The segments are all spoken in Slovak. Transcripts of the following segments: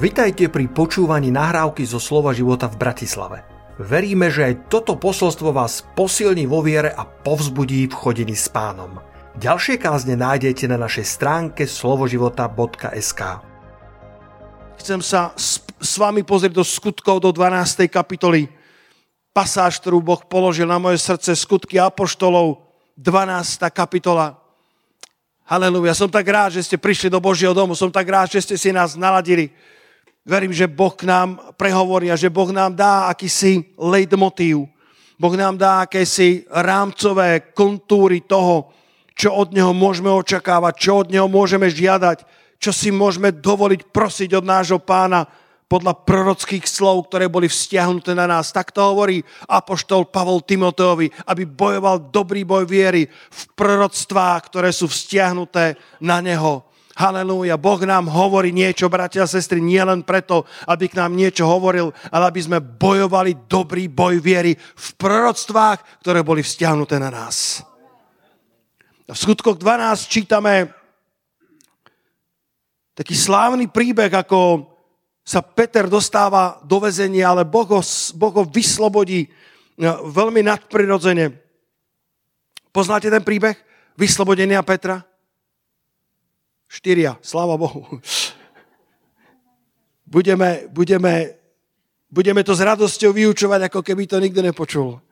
Vitajte pri počúvaní nahrávky zo Slova života v Bratislave. Veríme, že aj toto posolstvo vás posilní vo viere a povzbudí v chodení s pánom. Ďalšie kázne nájdete na našej stránke slovoživota.sk Chcem sa s, s vami pozrieť do skutkov do 12. kapitoly. Pasáž, ktorú Boh položil na moje srdce, skutky apoštolov, 12. kapitola. Haleluja, som tak rád, že ste prišli do Božieho domu, som tak rád, že ste si nás naladili Verím, že Boh k nám prehovorí a že Boh nám dá akýsi leitmotív. Boh nám dá akési rámcové kontúry toho, čo od Neho môžeme očakávať, čo od Neho môžeme žiadať, čo si môžeme dovoliť prosiť od nášho pána podľa prorockých slov, ktoré boli vzťahnuté na nás. Tak to hovorí apoštol Pavol Timoteovi, aby bojoval dobrý boj viery v proroctvách, ktoré sú vzťahnuté na neho. Halelúja. Boh nám hovorí niečo, bratia a sestry, nie len preto, aby k nám niečo hovoril, ale aby sme bojovali dobrý boj viery v proroctvách, ktoré boli vzťahnuté na nás. V skutkoch 12 čítame taký slávny príbeh, ako sa Peter dostáva do väzenia, ale Boh ho, boh ho vyslobodí no, veľmi nadprirodzene. Poznáte ten príbeh? Vyslobodenia Petra? Štyria, sláva Bohu. Budeme, budeme, budeme to s radosťou vyučovať, ako keby to nikto nepočul.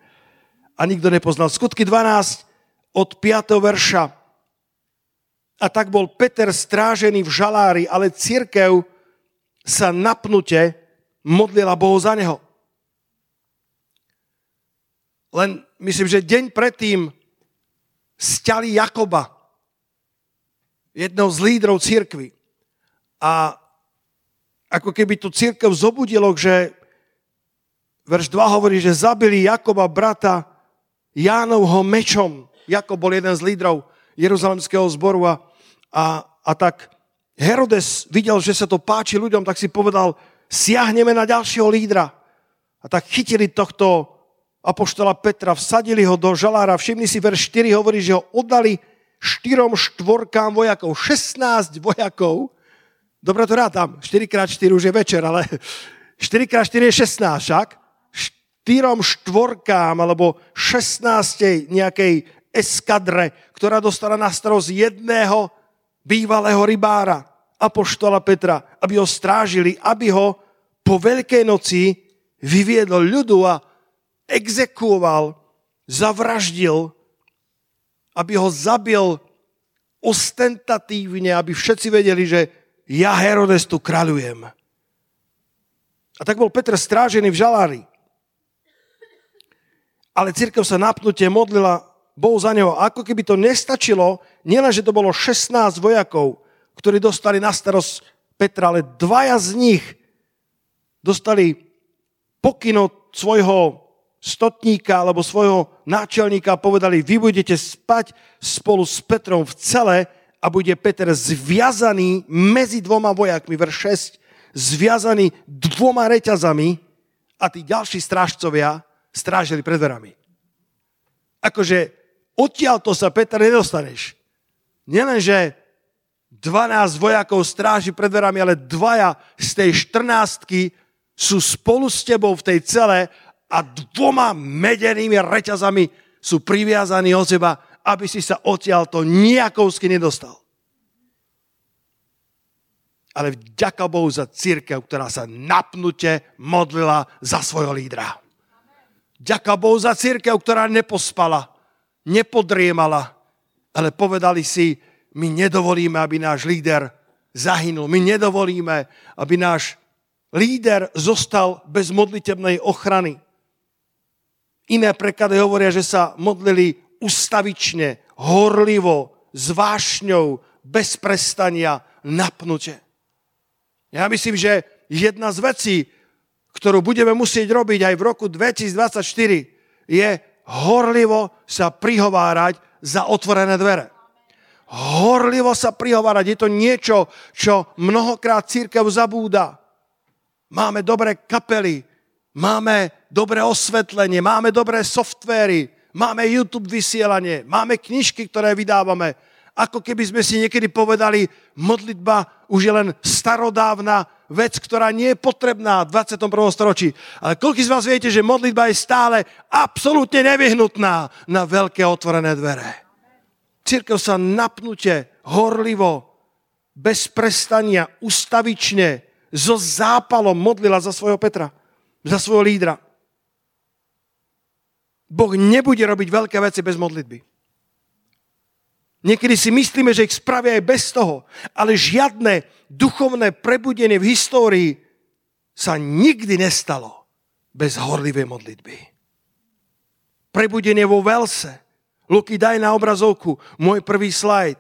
A nikto nepoznal. Skutky 12 od 5. verša. A tak bol Peter strážený v žalári, ale církev sa napnute modlila Bohu za neho. Len myslím, že deň predtým stiali Jakoba, jednou z lídrov církvy. A ako keby tu církev zobudilo, že verš 2 hovorí, že zabili Jakoba brata Jánovho mečom. Jakob bol jeden z lídrov Jeruzalemského zboru a, a, a tak Herodes videl, že sa to páči ľuďom, tak si povedal, siahneme na ďalšieho lídra. A tak chytili tohto apoštola Petra, vsadili ho do žalára. Všimni si, verš 4 hovorí, že ho oddali štyrom štvorkám vojakov, 16 vojakov. Dobre to rátam, 4x4 už je večer, ale 4x4 je 16 však. Štyrom štvorkám alebo 16 nejakej eskadre, ktorá dostala na starosť jedného bývalého rybára, apoštola Petra, aby ho strážili, aby ho po Veľkej noci vyviedol ľudu a exekuoval, zavraždil aby ho zabil ostentatívne, aby všetci vedeli, že ja Herodes tu kráľujem. A tak bol Petr strážený v žalári. Ale církev sa napnutie modlila Bohu za neho. A ako keby to nestačilo, nielen, že to bolo 16 vojakov, ktorí dostali na starosť Petra, ale dvaja z nich dostali pokyn od svojho stotníka alebo svojho náčelníka povedali, vy budete spať spolu s Petrom v cele a bude Peter zviazaný medzi dvoma vojakmi, verš 6, zviazaný dvoma reťazami a tí ďalší strážcovia strážili pred dverami. Akože odtiaľ to sa Peter nedostaneš. Nielen, že 12 vojakov stráži pred dverami, ale dvaja z tej 14 sú spolu s tebou v tej cele a dvoma medenými reťazami sú priviazaní od seba, aby si sa odtiaľ to nejakovsky nedostal. Ale vďaka Bohu za církev, ktorá sa napnute modlila za svojho lídra. Ďaká Bohu za církev, ktorá nepospala, nepodriemala, ale povedali si, my nedovolíme, aby náš líder zahynul. My nedovolíme, aby náš líder zostal bez modlitebnej ochrany. Iné preklady hovoria, že sa modlili ustavične, horlivo, s vášňou, bez prestania, napnutie. Ja myslím, že jedna z vecí, ktorú budeme musieť robiť aj v roku 2024, je horlivo sa prihovárať za otvorené dvere. Horlivo sa prihovárať. Je to niečo, čo mnohokrát církev zabúda. Máme dobré kapely, máme dobré osvetlenie, máme dobré softvery, máme YouTube vysielanie, máme knižky, ktoré vydávame. Ako keby sme si niekedy povedali, modlitba už je len starodávna vec, ktorá nie je potrebná v 21. storočí. Ale koľko z vás viete, že modlitba je stále absolútne nevyhnutná na veľké otvorené dvere. Církev sa napnutie, horlivo, bez prestania, ustavične, so zápalom modlila za svojho Petra, za svojho lídra. Boh nebude robiť veľké veci bez modlitby. Niekedy si myslíme, že ich spravia aj bez toho, ale žiadne duchovné prebudenie v histórii sa nikdy nestalo bez horlivej modlitby. Prebudenie vo Velse, Luky, daj na obrazovku môj prvý slajd.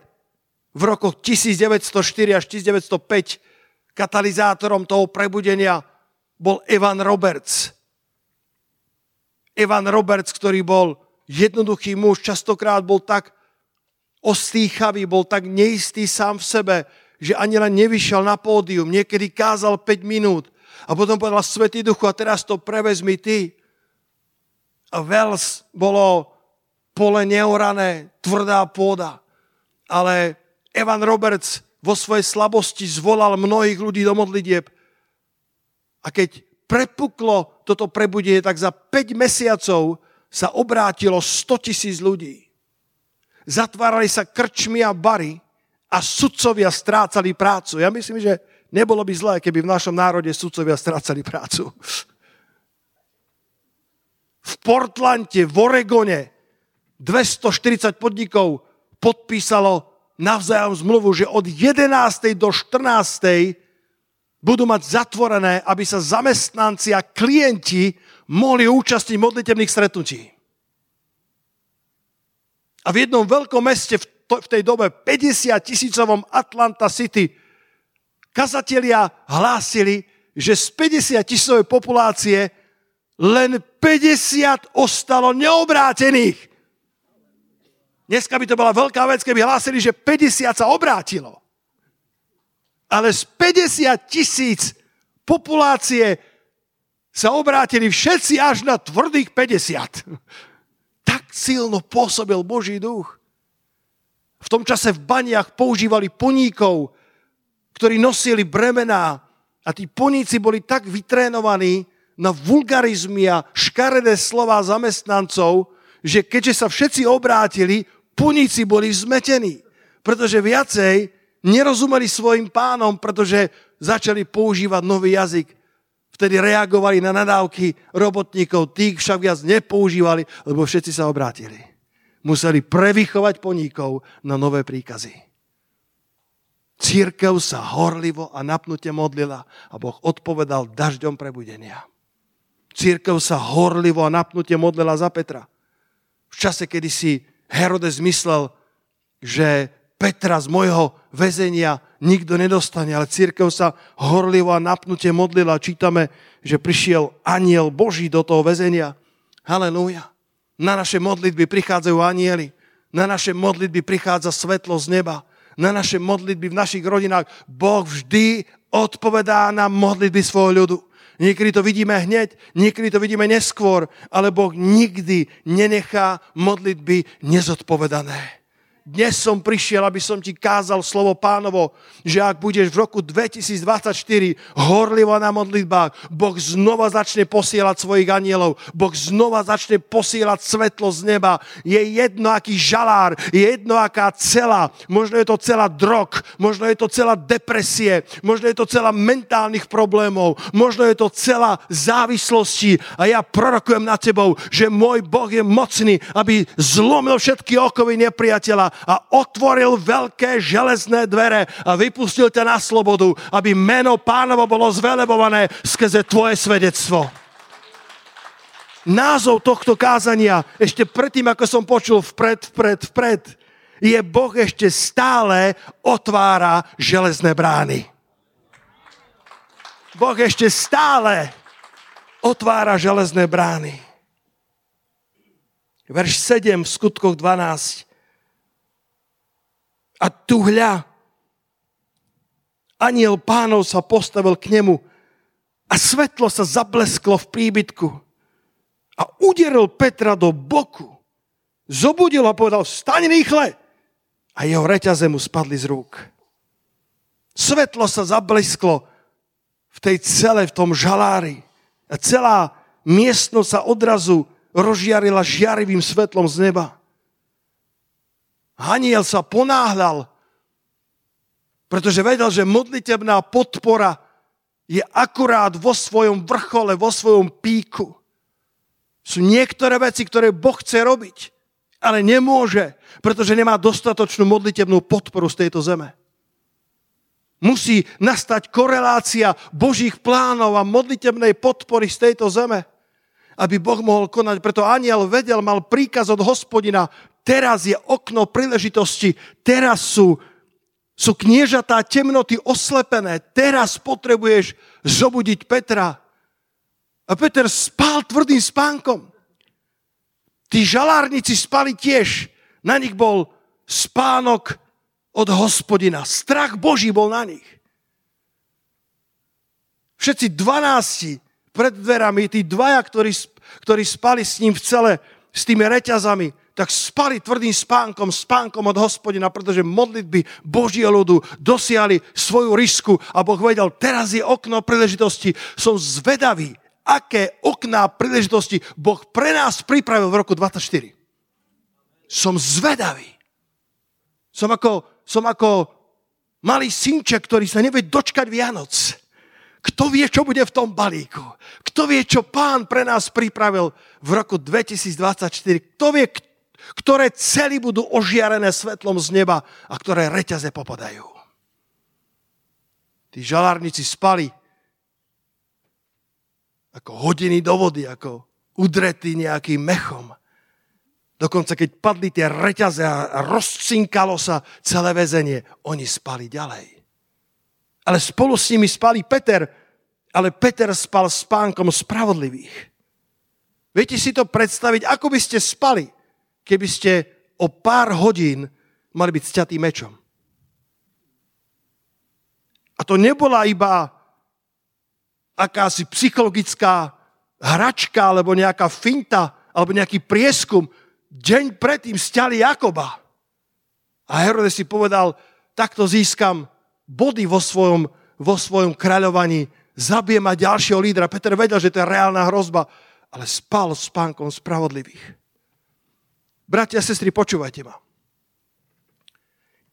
V rokoch 1904 až 1905 katalizátorom toho prebudenia bol Evan Roberts. Evan Roberts, ktorý bol jednoduchý muž, častokrát bol tak ostýchavý, bol tak neistý sám v sebe, že ani len nevyšiel na pódium. Niekedy kázal 5 minút a potom povedal Svetý duchu a teraz to prevezmi ty. A Wells bolo pole neorané, tvrdá pôda. Ale Evan Roberts vo svojej slabosti zvolal mnohých ľudí do modlitieb. A keď prepuklo toto prebudenie, tak za 5 mesiacov sa obrátilo 100 tisíc ľudí. Zatvárali sa krčmy a bary a sudcovia strácali prácu. Ja myslím, že nebolo by zlé, keby v našom národe sudcovia strácali prácu. V Portlande, v Oregone, 240 podnikov podpísalo navzájom zmluvu, že od 11. do 14. budú mať zatvorené, aby sa zamestnanci a klienti mohli účastniť modlitebných stretnutí. A v jednom veľkom meste v, to, v tej dobe, 50 tisícovom Atlanta City, kazatelia hlásili, že z 50 tisícovej populácie len 50 ostalo neobrátených. Dneska by to bola veľká vec, keby hlásili, že 50 sa obrátilo. Ale z 50 tisíc populácie sa obrátili všetci až na tvrdých 50. Tak silno pôsobil Boží duch. V tom čase v baniach používali poníkov, ktorí nosili bremená a tí poníci boli tak vytrénovaní na vulgarizmy a škaredé slova zamestnancov, že keďže sa všetci obrátili, puníci boli zmetení, pretože viacej nerozumeli svojim pánom, pretože začali používať nový jazyk. Vtedy reagovali na nadávky robotníkov, tých však viac nepoužívali, lebo všetci sa obrátili. Museli prevychovať poníkov na nové príkazy. Církev sa horlivo a napnutie modlila a Boh odpovedal dažďom prebudenia. Církev sa horlivo a napnutie modlila za Petra. V čase, kedy si Herodes myslel, že Petra z mojho väzenia nikto nedostane, ale církev sa horlivo a napnutie modlila. Čítame, že prišiel aniel Boží do toho väzenia. Halelúja. Na naše modlitby prichádzajú anieli. Na naše modlitby prichádza svetlo z neba. Na naše modlitby v našich rodinách Boh vždy odpovedá na modlitby svojho ľudu. Niekedy to vidíme hneď, niekedy to vidíme neskôr, ale Boh nikdy nenechá modlitby nezodpovedané. Dnes som prišiel, aby som ti kázal slovo pánovo, že ak budeš v roku 2024 horlivo na modlitbách, Boh znova začne posielať svojich anielov, Boh znova začne posielať svetlo z neba. Je jedno, aký žalár, je jedno, aká celá, možno je to celá drog, možno je to celá depresie, možno je to celá mentálnych problémov, možno je to celá závislosti a ja prorokujem na tebou, že môj Boh je mocný, aby zlomil všetky okovy nepriateľa a otvoril veľké železné dvere a vypustil ťa na slobodu, aby meno pánovo bolo zvelebované skrze tvoje svedectvo. Názov tohto kázania, ešte predtým, ako som počul vpred, vpred, vpred, je Boh ešte stále otvára železné brány. Boh ešte stále otvára železné brány. Verš 7 v skutkoch 12. A tu hľa, aniel pánov sa postavil k nemu a svetlo sa zablesklo v príbytku a uderil Petra do boku. Zobudil a povedal, staň rýchle! A jeho reťaze mu spadli z rúk. Svetlo sa zablesklo v tej cele, v tom žalári. A celá miestnosť sa odrazu rozžiarila žiarivým svetlom z neba. Haniel sa ponáhľal, pretože vedel, že modlitebná podpora je akurát vo svojom vrchole, vo svojom píku. Sú niektoré veci, ktoré Boh chce robiť, ale nemôže, pretože nemá dostatočnú modlitebnú podporu z tejto zeme. Musí nastať korelácia Božích plánov a modlitebnej podpory z tejto zeme, aby Boh mohol konať. Preto aniel vedel, mal príkaz od hospodina, teraz je okno príležitosti, teraz sú, sú kniežatá temnoty oslepené, teraz potrebuješ zobudiť Petra. A Peter spal tvrdým spánkom. Tí žalárnici spali tiež. Na nich bol spánok od hospodina. Strach Boží bol na nich. Všetci dvanácti pred dverami, tí dvaja, ktorí, ktorí spali s ním v cele, s tými reťazami, tak spali tvrdým spánkom, spánkom od hospodina, pretože modlitby Božieho ľudu dosiali svoju risku a Boh vedel, teraz je okno príležitosti. Som zvedavý, aké okná príležitosti Boh pre nás pripravil v roku 24. Som zvedavý. Som ako som ako malý synček, ktorý sa nevie dočkať Vianoc. Kto vie, čo bude v tom balíku? Kto vie, čo pán pre nás pripravil v roku 2024? Kto vie, ktoré cely budú ožiarené svetlom z neba a ktoré reťaze popadajú? Tí žalárnici spali ako hodiny do vody, ako udretí nejakým mechom. Dokonca keď padli tie reťaze a rozcinkalo sa celé väzenie, oni spali ďalej. Ale spolu s nimi spali Peter, ale Peter spal spánkom spravodlivých. Viete si to predstaviť, ako by ste spali, keby ste o pár hodín mali byť sťatý mečom. A to nebola iba akási psychologická hračka, alebo nejaká finta, alebo nejaký prieskum deň predtým stiali Jakoba. A Herodes si povedal, takto získam body vo svojom, vo svojom kráľovaní, zabijem aj ďalšieho lídra. Peter vedel, že to je reálna hrozba, ale spal s pánkom spravodlivých. Bratia a sestry, počúvajte ma.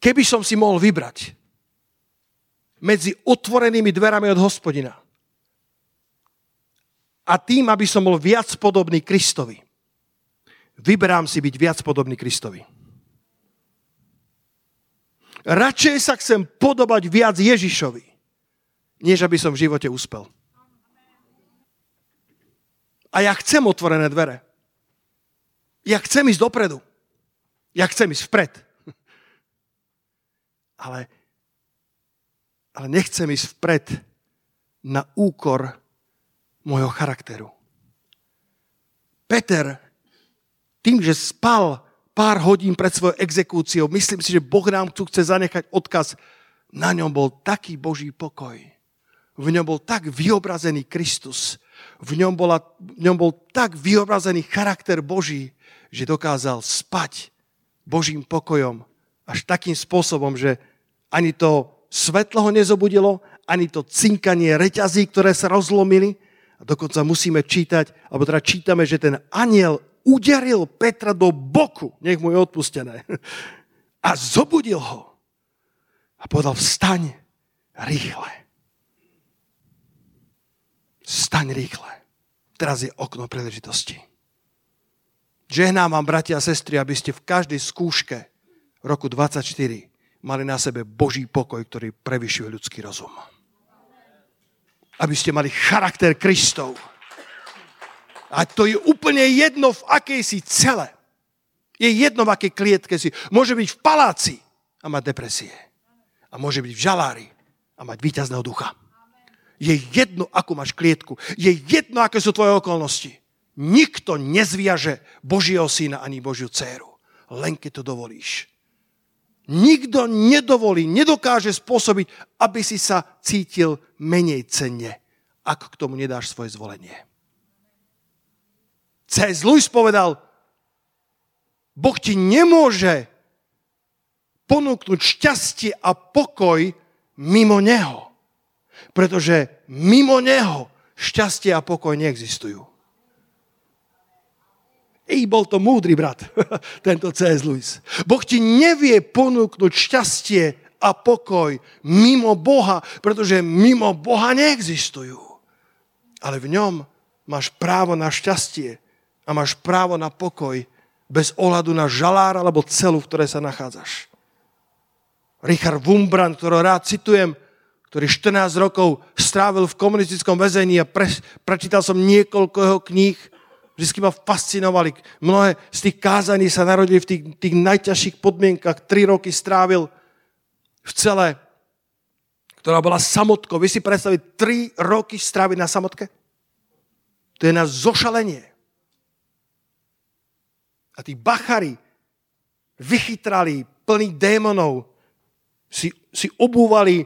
Keby som si mohol vybrať medzi otvorenými dverami od hospodina a tým, aby som bol viac podobný Kristovi, vyberám si byť viac podobný Kristovi. Radšej sa chcem podobať viac Ježišovi, než aby som v živote uspel. A ja chcem otvorené dvere. Ja chcem ísť dopredu. Ja chcem ísť vpred. Ale, ale nechcem ísť vpred na úkor môjho charakteru. Peter tým, že spal pár hodín pred svojou exekúciou, myslím si, že Boh nám tu chce zanechať odkaz. Na ňom bol taký Boží pokoj. V ňom bol tak vyobrazený Kristus. V ňom, bola, v ňom bol tak vyobrazený charakter Boží, že dokázal spať Božím pokojom až takým spôsobom, že ani to svetlo ho nezobudilo, ani to cinkanie reťazí, ktoré sa rozlomili. A dokonca musíme čítať, alebo teda čítame, že ten aniel uderil Petra do boku, nech mu je odpustené, a zobudil ho. A povedal, vstaň rýchle. Vstaň rýchle. Teraz je okno príležitosti. Žehnám vám, bratia a sestry, aby ste v každej skúške roku 24 mali na sebe Boží pokoj, ktorý prevyšuje ľudský rozum. Aby ste mali charakter Kristov a to je úplne jedno, v akej si cele. Je jedno, v akej klietke si. Môže byť v paláci a mať depresie. A môže byť v žalári a mať víťazného ducha. Je jedno, akú máš klietku. Je jedno, aké sú tvoje okolnosti. Nikto nezviaže Božieho syna ani Božiu dceru. Len keď to dovolíš. Nikto nedovolí, nedokáže spôsobiť, aby si sa cítil menej cenne, ak k tomu nedáš svoje zvolenie. C.S. Lewis povedal, Boh ti nemôže ponúknuť šťastie a pokoj mimo Neho. Pretože mimo neho šťastie a pokoj neexistujú. I bol to múdry brat, tento C.S. Lewis. Boh ti nevie ponúknuť šťastie a pokoj mimo Boha, pretože mimo Boha neexistujú. Ale v ňom máš právo na šťastie a máš právo na pokoj bez ohľadu na žalár alebo celu, v ktorej sa nachádzaš. Richard Wumbrand, ktorého rád citujem, ktorý 14 rokov strávil v komunistickom väzení a pre, prečítal som niekoľko jeho kníh, Vždy ma fascinovali. Mnohé z tých kázaní sa narodili v tých, tých najťažších podmienkach. Tri roky strávil v celé, ktorá bola samotkou. Vy si predstaviť, tri roky stráviť na samotke? To je na zošalenie. A tí bachari, vychytrali, plní démonov, si, si obúvali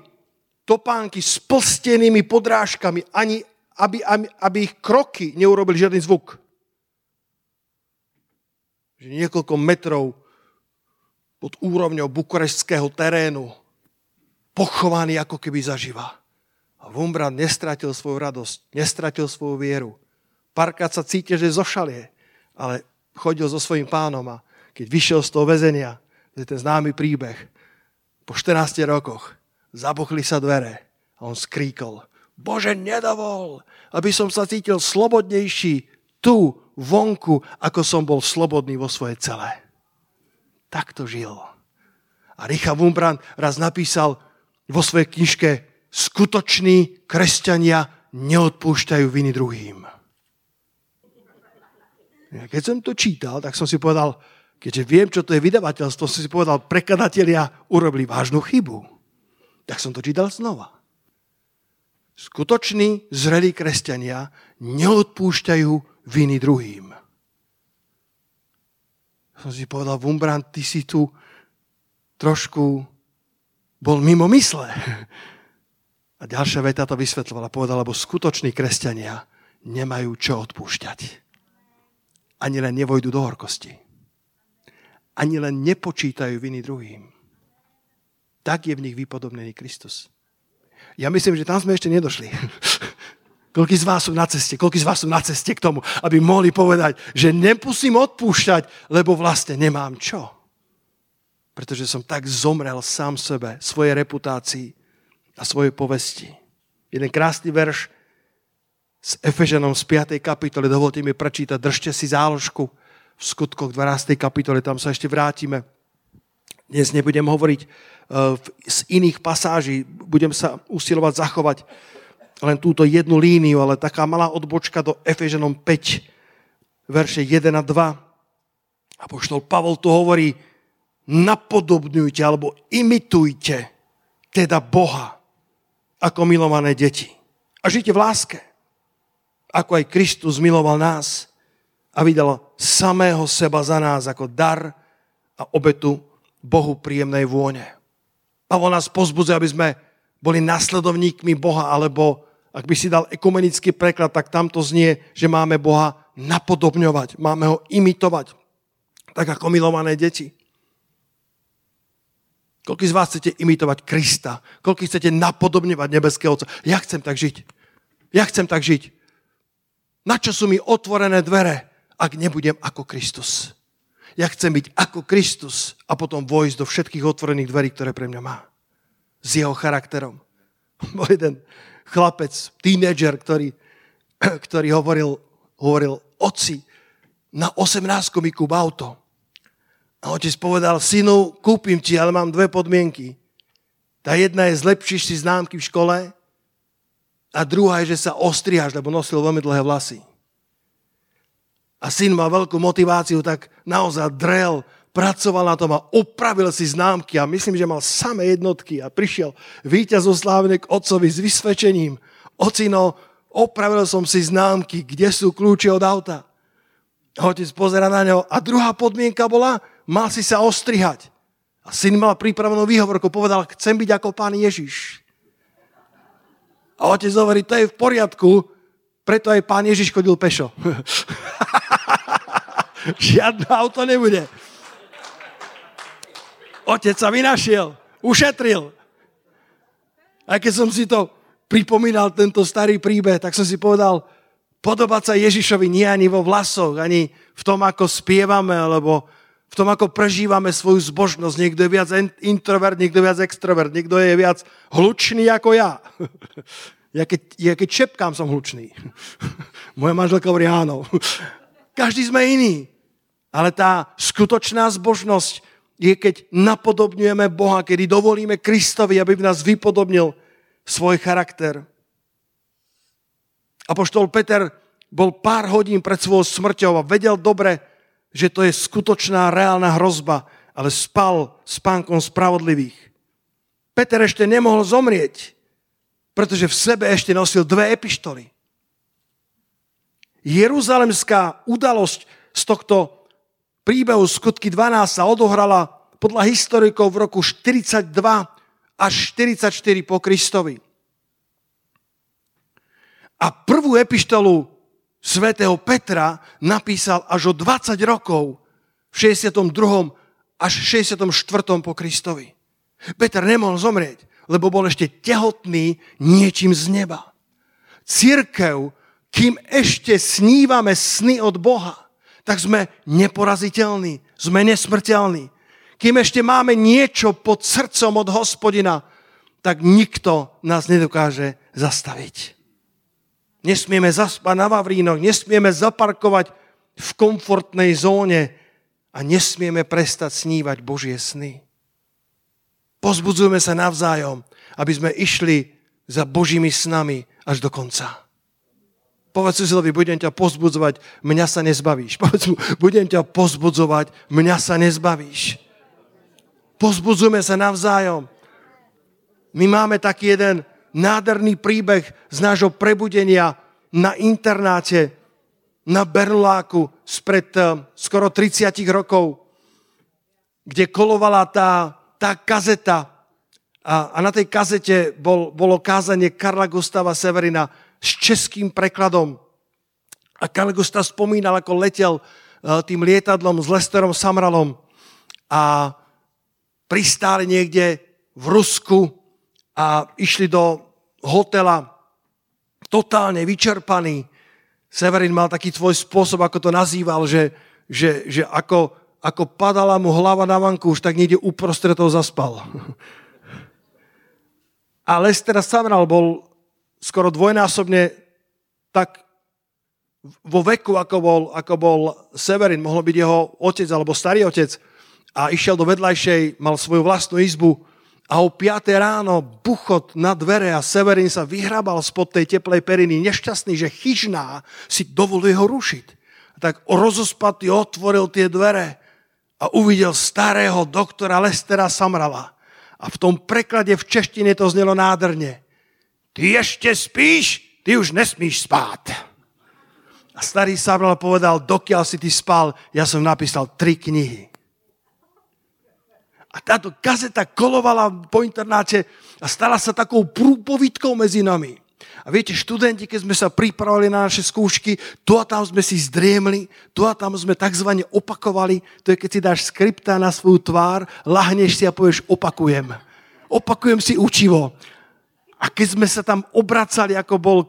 topánky s plstenými podrážkami, ani aby, aby, aby ich kroky neurobili žiadny zvuk že niekoľko metrov pod úrovňou bukurešského terénu, pochovaný ako keby zaživa. A Vumbran nestratil svoju radosť, nestratil svoju vieru. Párkrát sa cíti, že zošalie, ale chodil so svojím pánom a keď vyšiel z toho väzenia, to je ten známy príbeh, po 14 rokoch zabochli sa dvere a on skríkol, Bože, nedovol, aby som sa cítil slobodnejší tu, vonku, ako som bol slobodný vo svojej celé. Tak to žil. A Richard Wumbran raz napísal vo svojej knižke Skutoční kresťania neodpúšťajú viny druhým. Keď som to čítal, tak som si povedal, keďže viem, čo to je vydavateľstvo, som si povedal, prekladatelia urobili vážnu chybu. Tak som to čítal znova. Skutoční zrelí kresťania neodpúšťajú viny druhým. Som si povedal, Vumbran, ty si tu trošku bol mimo mysle. A ďalšia veta to vysvetľovala. Povedala, lebo skutoční kresťania nemajú čo odpúšťať. Ani len nevojdu do horkosti. Ani len nepočítajú viny druhým. Tak je v nich vypodobnený Kristus. Ja myslím, že tam sme ešte nedošli. Koľký z vás sú na ceste? Koľký z vás sú na ceste k tomu, aby mohli povedať, že nemusím odpúšťať, lebo vlastne nemám čo. Pretože som tak zomrel sám sebe, svojej reputácii a svojej povesti. Jeden krásny verš s Efeženom z 5. kapitoly, dovolte mi prečítať, držte si záložku v skutkoch 12. kapitole, tam sa ešte vrátime. Dnes nebudem hovoriť uh, z iných pasáží, budem sa usilovať zachovať len túto jednu líniu, ale taká malá odbočka do Efeženom 5, verše 1 a 2. A poštol Pavol tu hovorí, napodobňujte alebo imitujte teda Boha ako milované deti. A žite v láske, ako aj Kristus miloval nás a vydal samého seba za nás ako dar a obetu Bohu príjemnej vône. Pavol nás pozbudze, aby sme boli nasledovníkmi Boha, alebo ak by si dal ekumenický preklad, tak tam to znie, že máme Boha napodobňovať, máme ho imitovať, tak ako milované deti. Koľko z vás chcete imitovať Krista? Koľko chcete napodobňovať nebeského Otca? Ja chcem tak žiť. Ja chcem tak žiť. Na čo sú mi otvorené dvere, ak nebudem ako Kristus? Ja chcem byť ako Kristus a potom vojsť do všetkých otvorených dverí, ktoré pre mňa má. S jeho charakterom. Bol jeden chlapec, tínedžer, ktorý, ktorý hovoril, hovoril, oci, na 18 mi kúp auto. A otec povedal, synu, kúpim ti, ale mám dve podmienky. Tá jedna je, zlepšíš si známky v škole a druhá je, že sa ostrihaš, lebo nosil veľmi dlhé vlasy. A syn mal veľkú motiváciu, tak naozaj drel pracoval na tom a opravil si známky a myslím, že mal samé jednotky a prišiel víťaz oslávne k otcovi s vysvedčením. Ocino, opravil som si známky, kde sú kľúče od auta. Otec pozera na ňo a druhá podmienka bola, mal si sa ostrihať. A syn mal pripravenú výhovorku, povedal, chcem byť ako pán Ježiš. A otec hovorí, to je v poriadku, preto aj pán Ježiš chodil pešo. Žiadne auto nebude. Otec sa vynašiel, ušetril. Aj keď som si to pripomínal tento starý príbeh, tak som si povedal, podobať sa Ježišovi nie ani vo vlasoch, ani v tom, ako spievame, alebo v tom, ako prežívame svoju zbožnosť. Niekto je viac introvert, niekto je viac extrovert, niekto je viac hlučný ako ja. Ja keď, ja keď čepkám, som hlučný. Moja manželka hovorí áno. Každý sme iný. Ale tá skutočná zbožnosť je, keď napodobňujeme Boha, kedy dovolíme Kristovi, aby v nás vypodobnil svoj charakter. Apoštol Peter bol pár hodín pred svojou smrťou a vedel dobre, že to je skutočná, reálna hrozba, ale spal spánkom spravodlivých. Peter ešte nemohol zomrieť, pretože v sebe ešte nosil dve epištoly. Jeruzalemská udalosť z tohto príbehu skutky 12 sa odohrala podľa historikov v roku 42 až 44 po Kristovi. A prvú epištolu svätého Petra napísal až o 20 rokov v 62. až 64. po Kristovi. Peter nemohol zomrieť, lebo bol ešte tehotný niečím z neba. Církev, kým ešte snívame sny od Boha, tak sme neporaziteľní, sme nesmrteľní. Kým ešte máme niečo pod srdcom od hospodina, tak nikto nás nedokáže zastaviť. Nesmieme zaspať na Vavrínoch, nesmieme zaparkovať v komfortnej zóne a nesmieme prestať snívať Božie sny. Pozbudzujeme sa navzájom, aby sme išli za Božími snami až do konca. Povedz susedovi, budem ťa pozbudzovať, mňa sa nezbavíš. Povedz mu, budem ťa pozbudzovať, mňa sa nezbavíš. Pozbudzujeme sa navzájom. My máme taký jeden nádherný príbeh z nášho prebudenia na internáte na Berláku spred eh, skoro 30 rokov, kde kolovala tá, tá kazeta a, a na tej kazete bol, bolo kázanie Karla Gustava Severina s českým prekladom. A Karl Gustav spomínal, ako letel eh, tým lietadlom s Lesterom Samralom a pristáli niekde v Rusku a išli do hotela totálne vyčerpaní. Severin mal taký tvoj spôsob, ako to nazýval, že, že, že ako, ako padala mu hlava na vanku, už tak niekde uprostred toho zaspal. A Lester Samral bol skoro dvojnásobne tak vo veku, ako bol, ako bol Severin, mohol byť jeho otec alebo starý otec, a išiel do vedľajšej, mal svoju vlastnú izbu a o 5 ráno buchot na dvere a Severin sa vyhrabal spod tej teplej periny, nešťastný, že chyžná si dovoluje ho rušiť. Tak rozospatý otvoril tie dvere a uvidel starého doktora Lestera Samrala. A v tom preklade v češtine to znelo nádrne. Ty ešte spíš? Ty už nesmíš spát. A starý Samral povedal, dokiaľ si ty spal, ja som napísal tri knihy. A táto kazeta kolovala po internáte a stala sa takou prúpovitkou medzi nami. A viete, študenti, keď sme sa pripravili na naše skúšky, tu a tam sme si zdriemli, tu a tam sme tzv. opakovali. To je, keď si dáš skripta na svoju tvár, lahneš si a povieš opakujem. Opakujem si učivo. A keď sme sa tam obracali, ako bol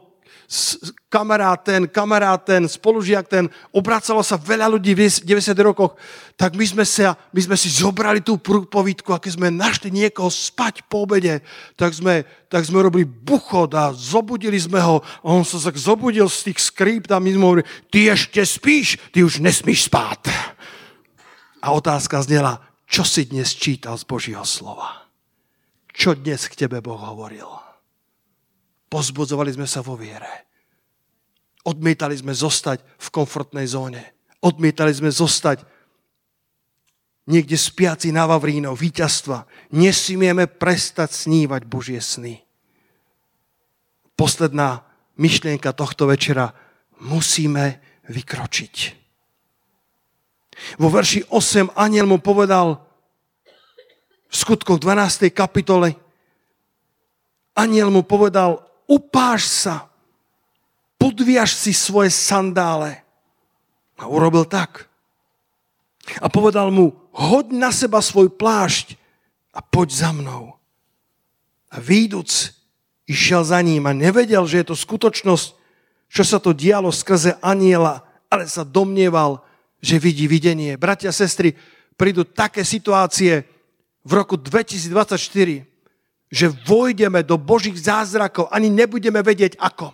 kamarát ten, kamarát ten, spolužiak ten, obracalo sa veľa ľudí v 90 rokoch, tak my sme, sa, my sme si zobrali tú povítku a keď sme našli niekoho spať po obede, tak sme, tak sme robili buchod a zobudili sme ho a on sa tak zobudil z tých skrípt a my sme hovorili, ty ešte spíš, ty už nesmíš spát. A otázka znela, čo si dnes čítal z Božího slova? Čo dnes k tebe Boh hovoril? Pozbudzovali sme sa vo viere. Odmietali sme zostať v komfortnej zóne. Odmietali sme zostať niekde spiaci na Vavrínov, víťazstva. Nesmieme prestať snívať Božie sny. Posledná myšlienka tohto večera. Musíme vykročiť. Vo verši 8 aniel mu povedal v skutkoch 12. kapitole aniel mu povedal upáš sa, podviaž si svoje sandále. A urobil tak. A povedal mu, hoď na seba svoj plášť a poď za mnou. A výduc išiel za ním a nevedel, že je to skutočnosť, čo sa to dialo skrze aniela, ale sa domnieval, že vidí videnie. Bratia sestry, prídu také situácie v roku 2024, že vojdeme do Božích zázrakov, ani nebudeme vedieť ako.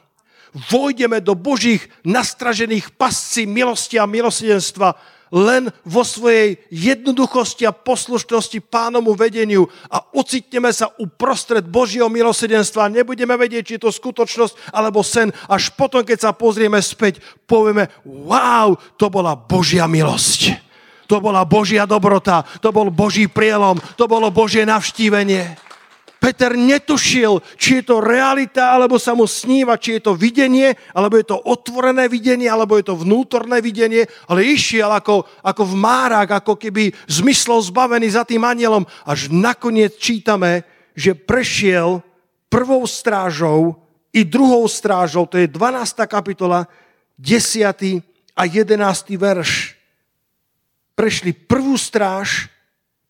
Vojdeme do Božích nastražených pascí milosti a milosedenstva, len vo svojej jednoduchosti a poslušnosti pánomu vedeniu a ocitneme sa uprostred Božieho milosedenstva. Nebudeme vedieť, či je to skutočnosť alebo sen. Až potom, keď sa pozrieme späť, povieme, wow, to bola Božia milosť. To bola Božia dobrota, to bol Boží prielom, to bolo Božie navštívenie. Peter netušil, či je to realita, alebo sa mu sníva, či je to videnie, alebo je to otvorené videnie, alebo je to vnútorné videnie, ale išiel ako, ako v márach, ako keby zmyslov zbavený za tým anielom. Až nakoniec čítame, že prešiel prvou strážou i druhou strážou, to je 12. kapitola, 10. a 11. verš. Prešli prvú stráž,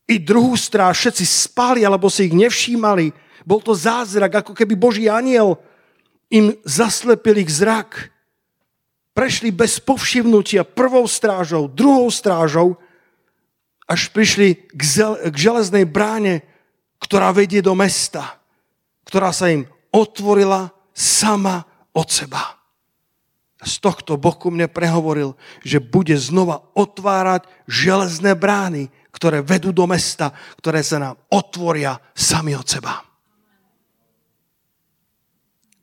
i druhú stráž, všetci spali alebo si ich nevšímali. Bol to zázrak, ako keby Boží aniel im zaslepil ich zrak. Prešli bez povšimnutia prvou strážou, druhou strážou, až prišli k, zel- k železnej bráne, ktorá vedie do mesta, ktorá sa im otvorila sama od seba. Z tohto boku mne prehovoril, že bude znova otvárať železné brány, ktoré vedú do mesta, ktoré sa nám otvoria sami od seba.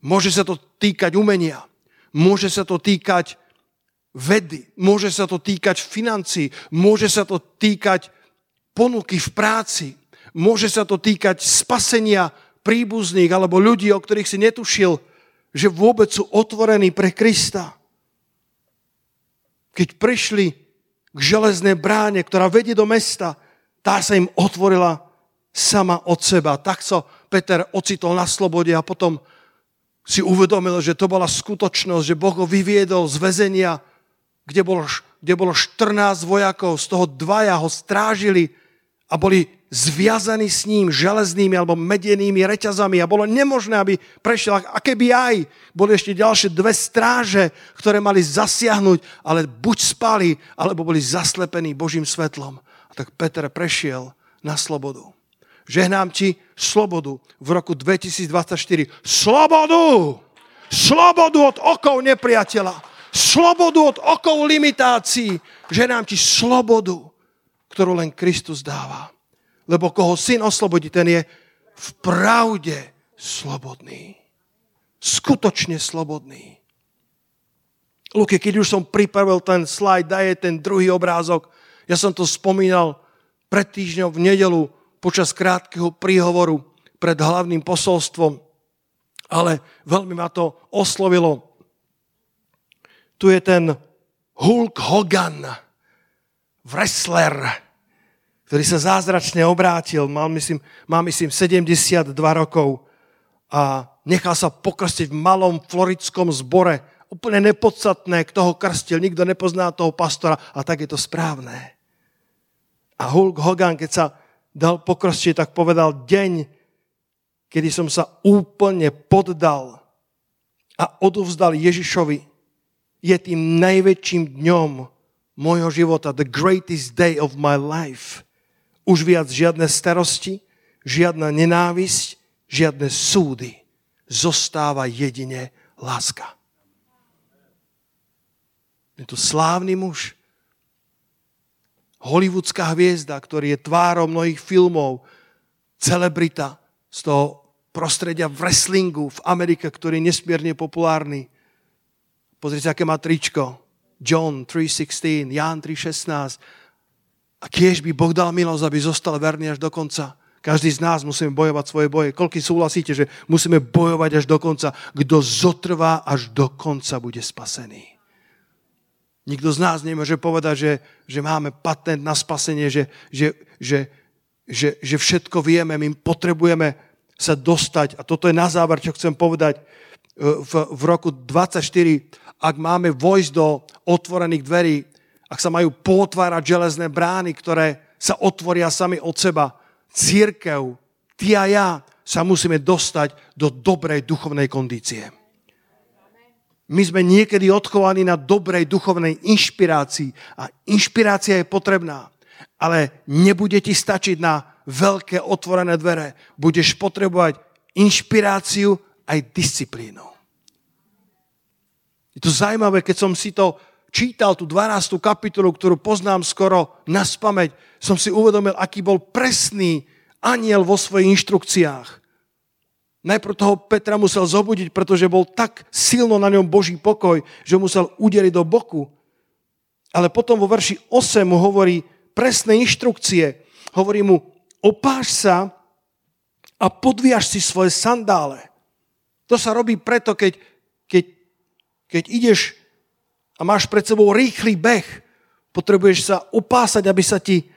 Môže sa to týkať umenia, môže sa to týkať vedy, môže sa to týkať financí, môže sa to týkať ponuky v práci, môže sa to týkať spasenia príbuzných alebo ľudí, o ktorých si netušil, že vôbec sú otvorení pre Krista. Keď prišli k železnej bráne, ktorá vedie do mesta, tá sa im otvorila sama od seba. Tak sa Peter ocitol na slobode a potom si uvedomil, že to bola skutočnosť, že Boh ho vyviedol z väzenia, kde bolo, kde bolo 14 vojakov, z toho dvaja ho strážili a boli zviazaní s ním železnými alebo medenými reťazami a bolo nemožné, aby prešiel. A keby aj boli ešte ďalšie dve stráže, ktoré mali zasiahnuť, ale buď spali, alebo boli zaslepení Božím svetlom. A tak Peter prešiel na slobodu. Žehnám ti slobodu v roku 2024. Slobodu! Slobodu od okov nepriateľa. Slobodu od okov limitácií. Žehnám ti slobodu, ktorú len Kristus dáva. Lebo koho syn oslobodí, ten je v pravde slobodný. Skutočne slobodný. Luky, keď už som pripravil ten slajd, daje ten druhý obrázok, ja som to spomínal pred týždňom v nedelu počas krátkeho príhovoru pred hlavným posolstvom, ale veľmi ma to oslovilo. Tu je ten Hulk Hogan, wrestler, ktorý sa zázračne obrátil, mal myslím, mal myslím 72 rokov a nechal sa pokrstiť v malom florickom zbore. Úplne nepodstatné, kto ho krstil, nikto nepozná toho pastora a tak je to správne. A Hulk Hogan, keď sa dal pokrstiť, tak povedal deň, kedy som sa úplne poddal a odovzdal Ježišovi, je tým najväčším dňom môjho života, the greatest day of my life. Už viac žiadne starosti, žiadna nenávisť, žiadne súdy. Zostáva jedine láska. Je to slávny muž, hollywoodská hviezda, ktorý je tvárom mnohých filmov, celebrita z toho prostredia v wrestlingu v Amerike, ktorý je nesmierne populárny. Pozrite, aké má tričko. John 3.16, Jan 3.16. A kiež by Boh dal milosť, aby zostal verný až do konca. Každý z nás musíme bojovať svoje boje. Koľko súhlasíte, že musíme bojovať až do konca? Kto zotrvá až do konca, bude spasený. Nikto z nás nemôže povedať, že, že máme patent na spasenie, že, že, že, že, že všetko vieme, my potrebujeme sa dostať. A toto je na záver, čo chcem povedať. V, v roku 24, ak máme vojsť do otvorených dverí, ak sa majú potvárať železné brány, ktoré sa otvoria sami od seba, církev, ty a ja sa musíme dostať do dobrej duchovnej kondície. My sme niekedy odchovaní na dobrej duchovnej inšpirácii a inšpirácia je potrebná, ale nebude ti stačiť na veľké otvorené dvere. Budeš potrebovať inšpiráciu aj disciplínu. Je to zaujímavé, keď som si to čítal, tú 12. kapitolu, ktorú poznám skoro na spameť, som si uvedomil, aký bol presný aniel vo svojich inštrukciách. Najprv toho Petra musel zobudiť, pretože bol tak silno na ňom Boží pokoj, že musel udeliť do boku. Ale potom vo verši 8 mu hovorí presné inštrukcie. Hovorí mu, opáš sa a podviaž si svoje sandále. To sa robí preto, keď, keď keď ideš a máš pred sebou rýchly beh, potrebuješ sa opásať, aby sa ti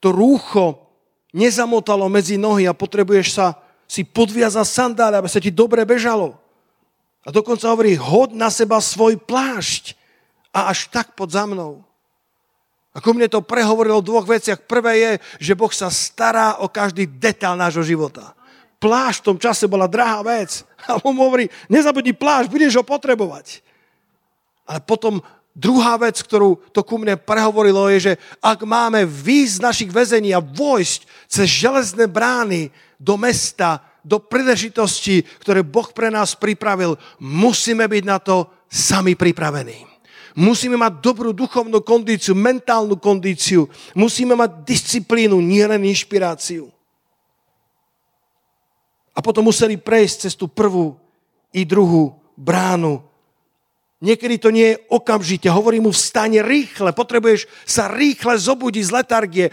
to rúcho nezamotalo medzi nohy a potrebuješ sa si podviazať sandále, aby sa ti dobre bežalo. A dokonca hovorí, hod na seba svoj plášť a až tak pod za mnou. Ako mne to prehovorilo o dvoch veciach. Prvé je, že Boh sa stará o každý detail nášho života plášť v tom čase bola drahá vec. A on hovorí, nezabudni plášť, budeš ho potrebovať. Ale potom druhá vec, ktorú to ku mne prehovorilo, je, že ak máme výjsť z našich väzení a vojsť cez železné brány do mesta, do príležitosti, ktoré Boh pre nás pripravil, musíme byť na to sami pripravení. Musíme mať dobrú duchovnú kondíciu, mentálnu kondíciu. Musíme mať disciplínu, nielen inšpiráciu. A potom museli prejsť cez tú prvú i druhú bránu. Niekedy to nie je okamžite. Hovorí mu, vstane rýchle, potrebuješ sa rýchle zobudiť z letargie.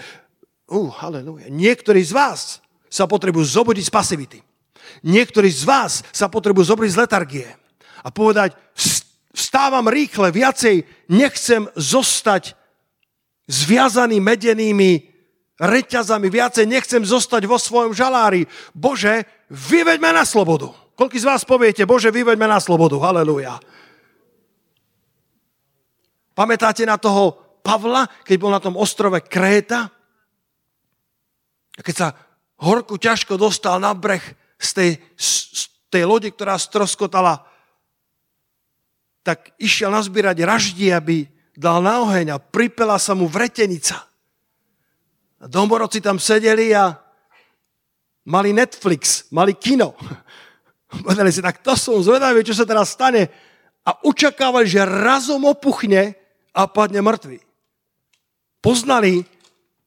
Uh, haleluja. Niektorí z vás sa potrebujú zobudiť z pasivity. Niektorí z vás sa potrebujú zobudiť z letargie. A povedať, vstávam rýchle, viacej nechcem zostať zviazaný medenými reťazami, viacej nechcem zostať vo svojom žalári. Bože, vyveďme na slobodu. Koľko z vás poviete, Bože, vyveďme na slobodu. Halelúja. Pamätáte na toho Pavla, keď bol na tom ostrove Kréta? A keď sa horku ťažko dostal na breh z tej, z tej lode, ktorá stroskotala, tak išiel nazbierať raždi, aby dal na oheň a pripela sa mu vretenica. A domorodci tam sedeli a mali Netflix, mali kino. Povedali si, tak to som zvedavý, čo sa teraz stane. A očakávali, že razom opuchne a padne mŕtvy. Poznali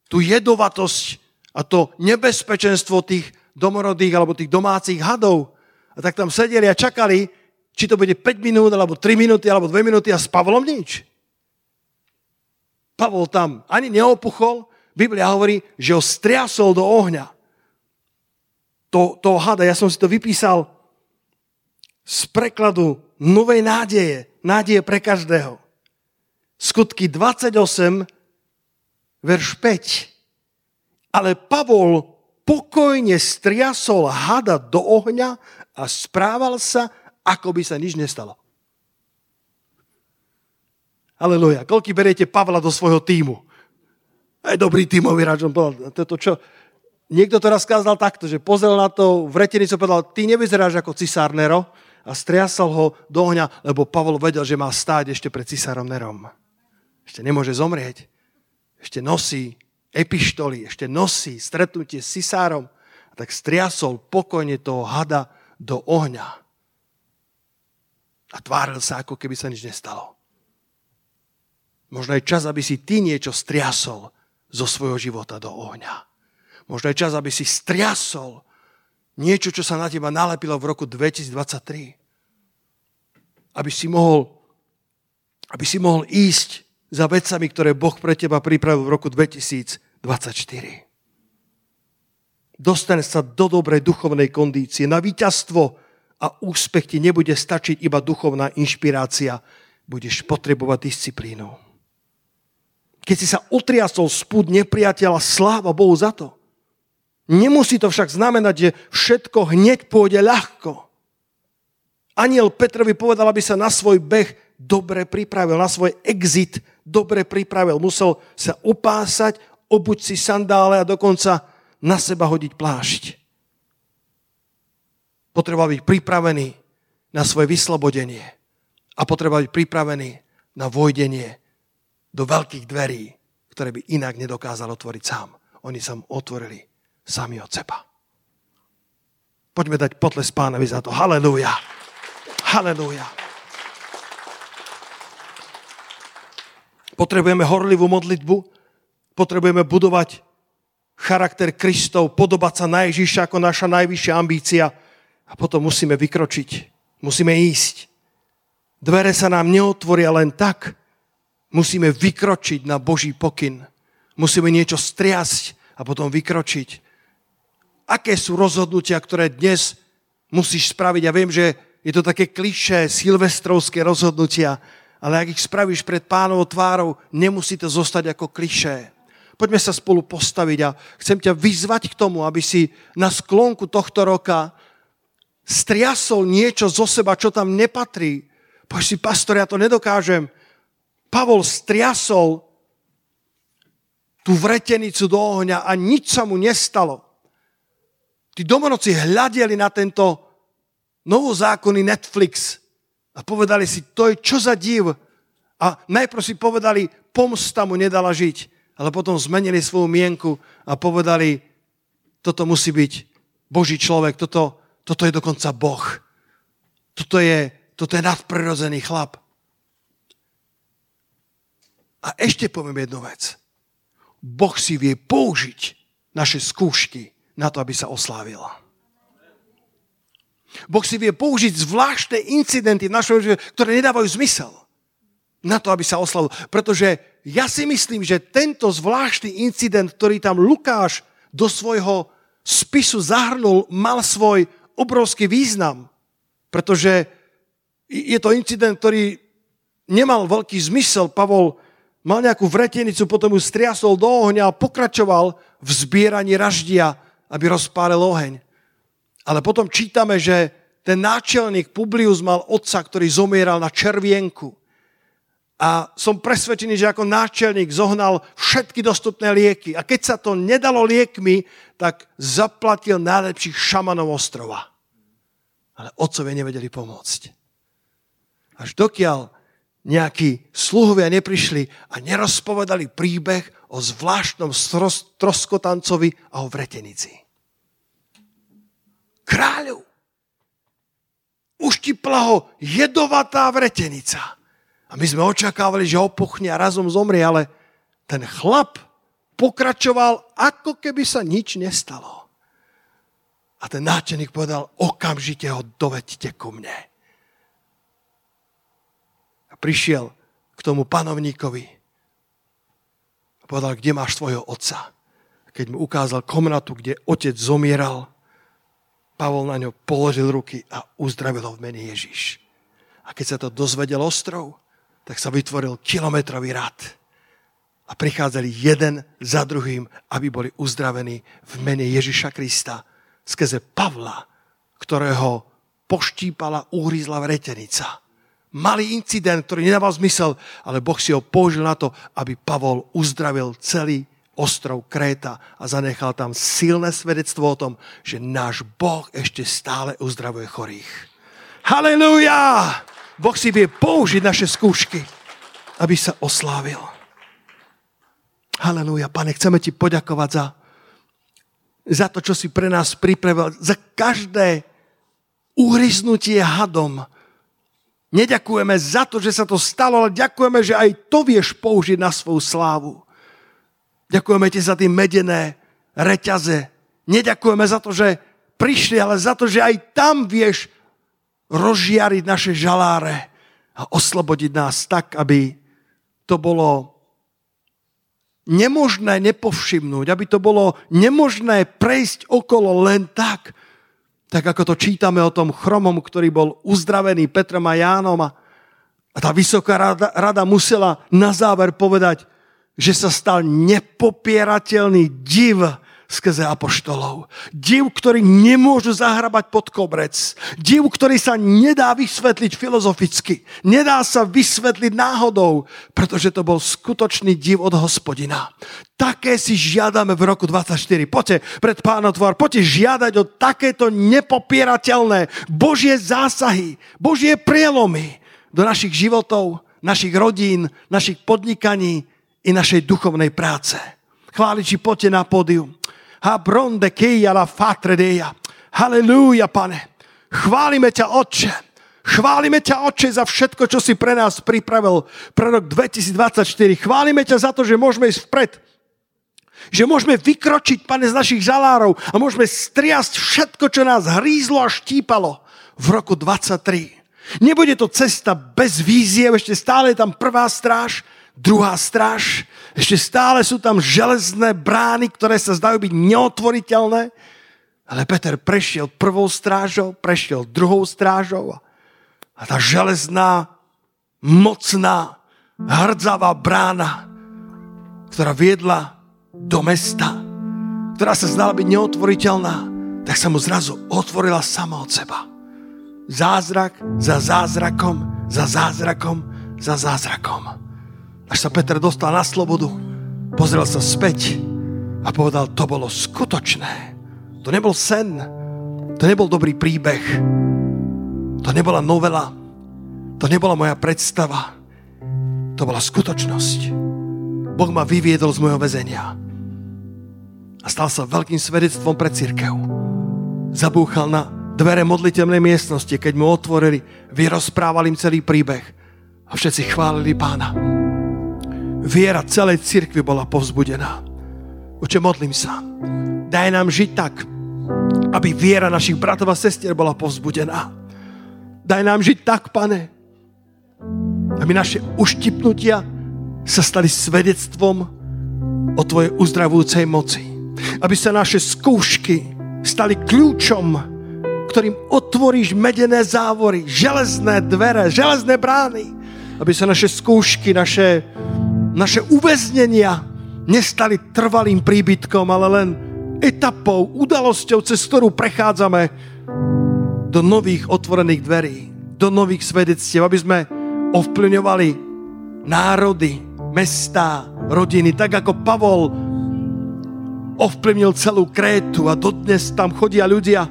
tú jedovatosť a to nebezpečenstvo tých domorodých alebo tých domácich hadov. A tak tam sedeli a čakali, či to bude 5 minút, alebo 3 minúty, alebo 2 minúty a s Pavlom nič. Pavol tam ani neopuchol, Biblia hovorí, že ho striasol do ohňa. To, to hada, ja som si to vypísal z prekladu Novej nádeje, nádeje pre každého. Skutky 28, verš 5. Ale Pavol pokojne striasol hada do ohňa a správal sa, ako by sa nič nestalo. Aleluja. Koľko beriete Pavla do svojho týmu? aj dobrý tímový hráč. On povedal, toto čo? Niekto to raz kázal takto, že pozrel na to, v retenicu povedal, ty nevyzeráš ako cisár Nero a striasal ho do ohňa, lebo Pavol vedel, že má stáť ešte pred cisárom Nerom. Ešte nemôže zomrieť. Ešte nosí epištoly, ešte nosí stretnutie s cisárom. Tak striasol pokojne toho hada do ohňa. A tváril sa, ako keby sa nič nestalo. Možno je čas, aby si ty niečo striasol zo svojho života do ohňa. Možno je čas, aby si striasol niečo, čo sa na teba nalepilo v roku 2023. Aby si mohol, aby si mohol ísť za vecami, ktoré Boh pre teba pripravil v roku 2024. Dostane sa do dobrej duchovnej kondície. Na víťazstvo a úspech ti nebude stačiť iba duchovná inšpirácia. Budeš potrebovať disciplínu keď si sa otriasol spúd nepriateľa, sláva Bohu za to. Nemusí to však znamenať, že všetko hneď pôjde ľahko. Aniel Petrovi povedal, aby sa na svoj beh dobre pripravil, na svoj exit dobre pripravil. Musel sa opásať, obuť si sandále a dokonca na seba hodiť plášť. Potreboval byť pripravený na svoje vyslobodenie a potreboval byť pripravený na vojdenie do veľkých dverí, ktoré by inak nedokázal otvoriť sám. Oni sa mu otvorili sami od seba. Poďme dať potles pánovi za to. Halelúja. Halelúja. Potrebujeme horlivú modlitbu, potrebujeme budovať charakter Kristov, podobať sa na Ježiša ako naša najvyššia ambícia a potom musíme vykročiť, musíme ísť. Dvere sa nám neotvoria len tak, musíme vykročiť na Boží pokyn. Musíme niečo striasť a potom vykročiť. Aké sú rozhodnutia, ktoré dnes musíš spraviť? Ja viem, že je to také klišé, silvestrovské rozhodnutia, ale ak ich spravíš pred pánovou tvárou, nemusí to zostať ako klišé. Poďme sa spolu postaviť a chcem ťa vyzvať k tomu, aby si na sklonku tohto roka striasol niečo zo seba, čo tam nepatrí. Poď si, pastor, ja to nedokážem. Pavol striasol tú vretenicu do ohňa a nič sa mu nestalo. Tí domonoci hľadeli na tento novozákonný Netflix a povedali si, to je čo za div. A najprv si povedali, pomsta mu nedala žiť. Ale potom zmenili svoju mienku a povedali, toto musí byť Boží človek, toto, toto je dokonca Boh. Toto je, toto je nadprirodzený chlap. A ešte poviem jednu vec. Boh si vie použiť naše skúšky na to, aby sa oslávila. Boh si vie použiť zvláštne incidenty v našom živote, ktoré nedávajú zmysel na to, aby sa oslavil. Pretože ja si myslím, že tento zvláštny incident, ktorý tam Lukáš do svojho spisu zahrnul, mal svoj obrovský význam. Pretože je to incident, ktorý nemal veľký zmysel. Pavol mal nejakú vretenicu, potom ju striasol do ohňa a pokračoval v zbieraní raždia, aby rozpálil oheň. Ale potom čítame, že ten náčelník Publius mal otca, ktorý zomieral na červienku. A som presvedčený, že ako náčelník zohnal všetky dostupné lieky. A keď sa to nedalo liekmi, tak zaplatil najlepších šamanov ostrova. Ale otcovia nevedeli pomôcť. Až dokiaľ nejakí sluhovia neprišli a nerozpovedali príbeh o zvláštnom troskotancovi a o vretenici kráľov. Uštipla ho jedovatá vretenica. A my sme očakávali, že opuchne a razom zomrie, ale ten chlap pokračoval, ako keby sa nič nestalo. A ten náčelník povedal, okamžite ho dovedte ku mne. A prišiel k tomu panovníkovi a povedal, kde máš svojho otca. Keď mu ukázal komnatu, kde otec zomieral, Pavol na ňo položil ruky a uzdravil ho v mene Ježiš. A keď sa to dozvedel ostrov, tak sa vytvoril kilometrový rad. A prichádzali jeden za druhým, aby boli uzdravení v mene Ježiša Krista skrze Pavla, ktorého poštípala, uhryzla vretenica. Malý incident, ktorý nedával zmysel, ale Boh si ho použil na to, aby Pavol uzdravil celý ostrov Kréta a zanechal tam silné svedectvo o tom, že náš Boh ešte stále uzdravuje chorých. Halelúja! Boh si vie použiť naše skúšky, aby sa oslávil. Halelúja, pane, chceme ti poďakovať za, za to, čo si pre nás pripravil, za každé uhryznutie hadom. Neďakujeme za to, že sa to stalo, ale ďakujeme, že aj to vieš použiť na svoju slávu. Ďakujeme ti za tie medené reťaze. Neďakujeme za to, že prišli, ale za to, že aj tam vieš rozžiariť naše žaláre a oslobodiť nás tak, aby to bolo nemožné nepovšimnúť, aby to bolo nemožné prejsť okolo len tak, tak ako to čítame o tom chromom, ktorý bol uzdravený Petrom a Jánom a, a tá vysoká rada, rada musela na záver povedať, že sa stal nepopierateľný div skrze apoštolov. Div, ktorý nemôžu zahrabať pod kobrec. Div, ktorý sa nedá vysvetliť filozoficky. Nedá sa vysvetliť náhodou, pretože to bol skutočný div od hospodina. Také si žiadame v roku 24. Poďte pred pánotvor, poďte žiadať o takéto nepopierateľné Božie zásahy, Božie prielomy do našich životov, našich rodín, našich podnikaní i našej duchovnej práce. Chváliči, poďte na pódium. Habronde keia la fatredeja. Halelúja, pane. Chválime ťa, Otče. Chválime ťa, Otče, za všetko, čo si pre nás pripravil pre rok 2024. Chválime ťa za to, že môžeme ísť vpred. Že môžeme vykročiť, pane, z našich žalárov a môžeme striasť všetko, čo nás hrízlo a štípalo v roku 23. Nebude to cesta bez víziev, ešte stále je tam prvá stráž, druhá stráž, ešte stále sú tam železné brány, ktoré sa zdajú byť neotvoriteľné, ale Peter prešiel prvou strážou, prešiel druhou strážou a tá železná, mocná, hrdzavá brána, ktorá viedla do mesta, ktorá sa zdala byť neotvoriteľná, tak sa mu zrazu otvorila sama od seba. Zázrak za zázrakom, za zázrakom, za zázrakom. Až sa Peter dostal na slobodu, pozrel sa späť a povedal, to bolo skutočné. To nebol sen, to nebol dobrý príbeh, to nebola novela, to nebola moja predstava, to bola skutočnosť. Boh ma vyviedol z mojho väzenia a stal sa veľkým svedectvom pre církev. Zabúchal na dvere modliteľnej miestnosti, keď mu otvorili, vyrozprával im celý príbeh a všetci chválili pána viera celej cirkvi bola povzbudená. Oče, modlím sa. Daj nám žiť tak, aby viera našich bratov a sestier bola povzbudená. Daj nám žiť tak, pane, aby naše uštipnutia sa stali svedectvom o Tvojej uzdravujúcej moci. Aby sa naše skúšky stali kľúčom, ktorým otvoríš medené závory, železné dvere, železné brány. Aby sa naše skúšky, naše naše uväznenia nestali trvalým príbytkom, ale len etapou, udalosťou, cez ktorú prechádzame do nových otvorených dverí, do nových svedectiev, aby sme ovplyvňovali národy, mestá, rodiny, tak ako Pavol ovplyvnil celú Krétu a dodnes tam chodia ľudia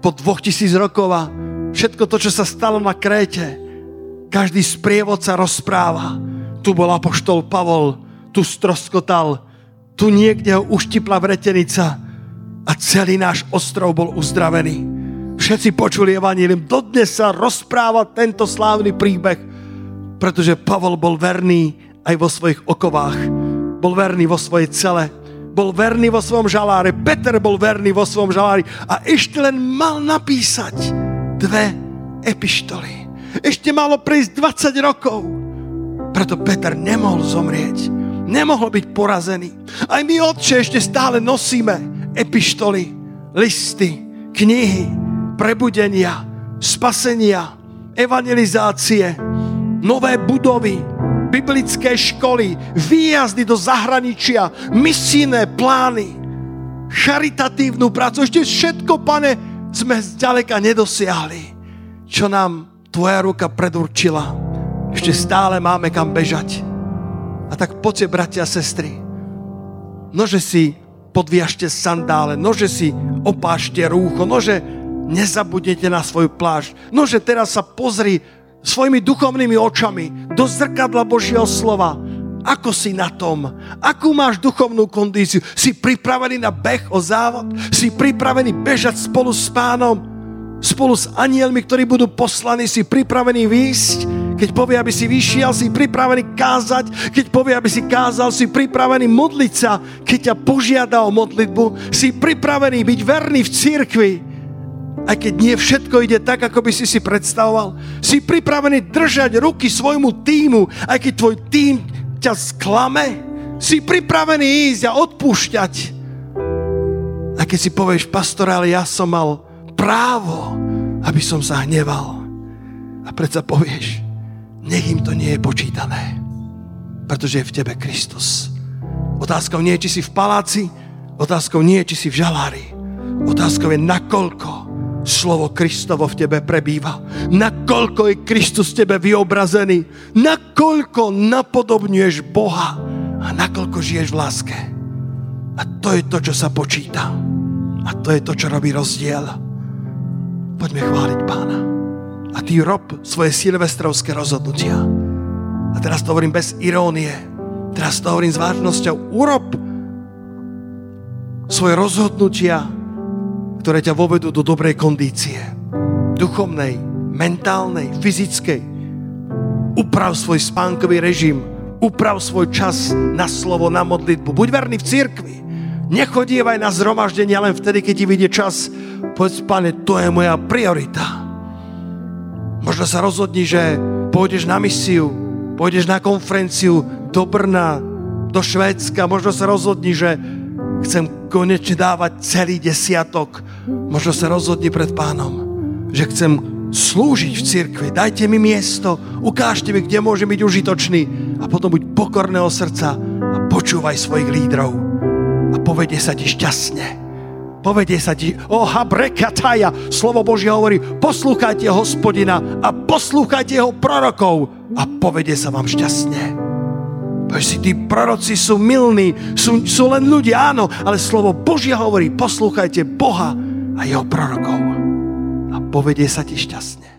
po dvoch tisíc rokov a všetko to, čo sa stalo na Kréte, každý sprievodca rozpráva tu bol apoštol Pavol, tu stroskotal, tu niekde ho uštipla vretenica a celý náš ostrov bol uzdravený. Všetci počuli evanílium. Dodnes sa rozpráva tento slávny príbeh, pretože Pavol bol verný aj vo svojich okovách. Bol verný vo svojej cele. Bol verný vo svojom žaláre. Peter bol verný vo svojom žalári. A ešte len mal napísať dve epištoly. Ešte malo prejsť 20 rokov. Preto Peter nemohol zomrieť. Nemohol byť porazený. Aj my, Otče, ešte stále nosíme epištoly, listy, knihy, prebudenia, spasenia, evangelizácie, nové budovy, biblické školy, výjazdy do zahraničia, misijné plány, charitatívnu prácu. Ešte všetko, pane, sme zďaleka nedosiahli, čo nám tvoja ruka predurčila ešte stále máme kam bežať. A tak poďte, bratia a sestry, nože si podviažte sandále, nože si opášte rúcho, nože nezabudnete na svoju pláž, nože teraz sa pozri svojimi duchovnými očami do zrkadla Božieho slova. Ako si na tom? Akú máš duchovnú kondíciu? Si pripravený na beh o závod? Si pripravený bežať spolu s pánom? Spolu s anielmi, ktorí budú poslaní? Si pripravený výjsť? Keď povie, aby si vyšiel, si pripravený kázať. Keď povie, aby si kázal, si pripravený modliť sa. Keď ťa požiada o modlitbu, si pripravený byť verný v cirkvi. Aj keď nie všetko ide tak, ako by si si predstavoval. Si pripravený držať ruky svojmu týmu, aj keď tvoj tým ťa sklame. Si pripravený ísť a odpúšťať. A keď si povieš, pastor, ale ja som mal právo, aby som sa hneval. A predsa povieš, nech im to nie je počítané. Pretože je v tebe Kristus. Otázkou nie je, či si v paláci, Otázkou nie je, či si v žalári. Otázkou je, nakoľko slovo Kristovo v tebe prebýva. Nakoľko je Kristus v tebe vyobrazený. Nakoľko napodobňuješ Boha a nakoľko žiješ v láske. A to je to, čo sa počíta. A to je to, čo robí rozdiel. Poďme chváliť pána. A ty rob svoje silvestrovské rozhodnutia. A teraz to hovorím bez irónie. Teraz to hovorím s vážnosťou. Urob svoje rozhodnutia, ktoré ťa vovedú do dobrej kondície. Duchovnej, mentálnej, fyzickej. Uprav svoj spánkový režim. Uprav svoj čas na slovo, na modlitbu. Buď verný v cirkvi. Nechodívaj na zhromaždenie len vtedy, keď ti vidie čas. Povedz, pane, to je moja priorita. Možno sa rozhodni, že pôjdeš na misiu, pôjdeš na konferenciu do Brna, do Švédska. Možno sa rozhodni, že chcem konečne dávať celý desiatok. Možno sa rozhodni pred pánom, že chcem slúžiť v cirkvi. Dajte mi miesto, ukážte mi, kde môžem byť užitočný a potom buď pokorného srdca a počúvaj svojich lídrov a povedie sa ti šťastne. Povedie sa ti, o habrekataja, slovo Božie hovorí, poslúchajte hospodina a poslúchajte jeho prorokov a povedie sa vám šťastne. Povieš si, tí proroci sú milní, sú, sú len ľudia, áno, ale slovo Božia hovorí, poslúchajte Boha a jeho prorokov a povedie sa ti šťastne.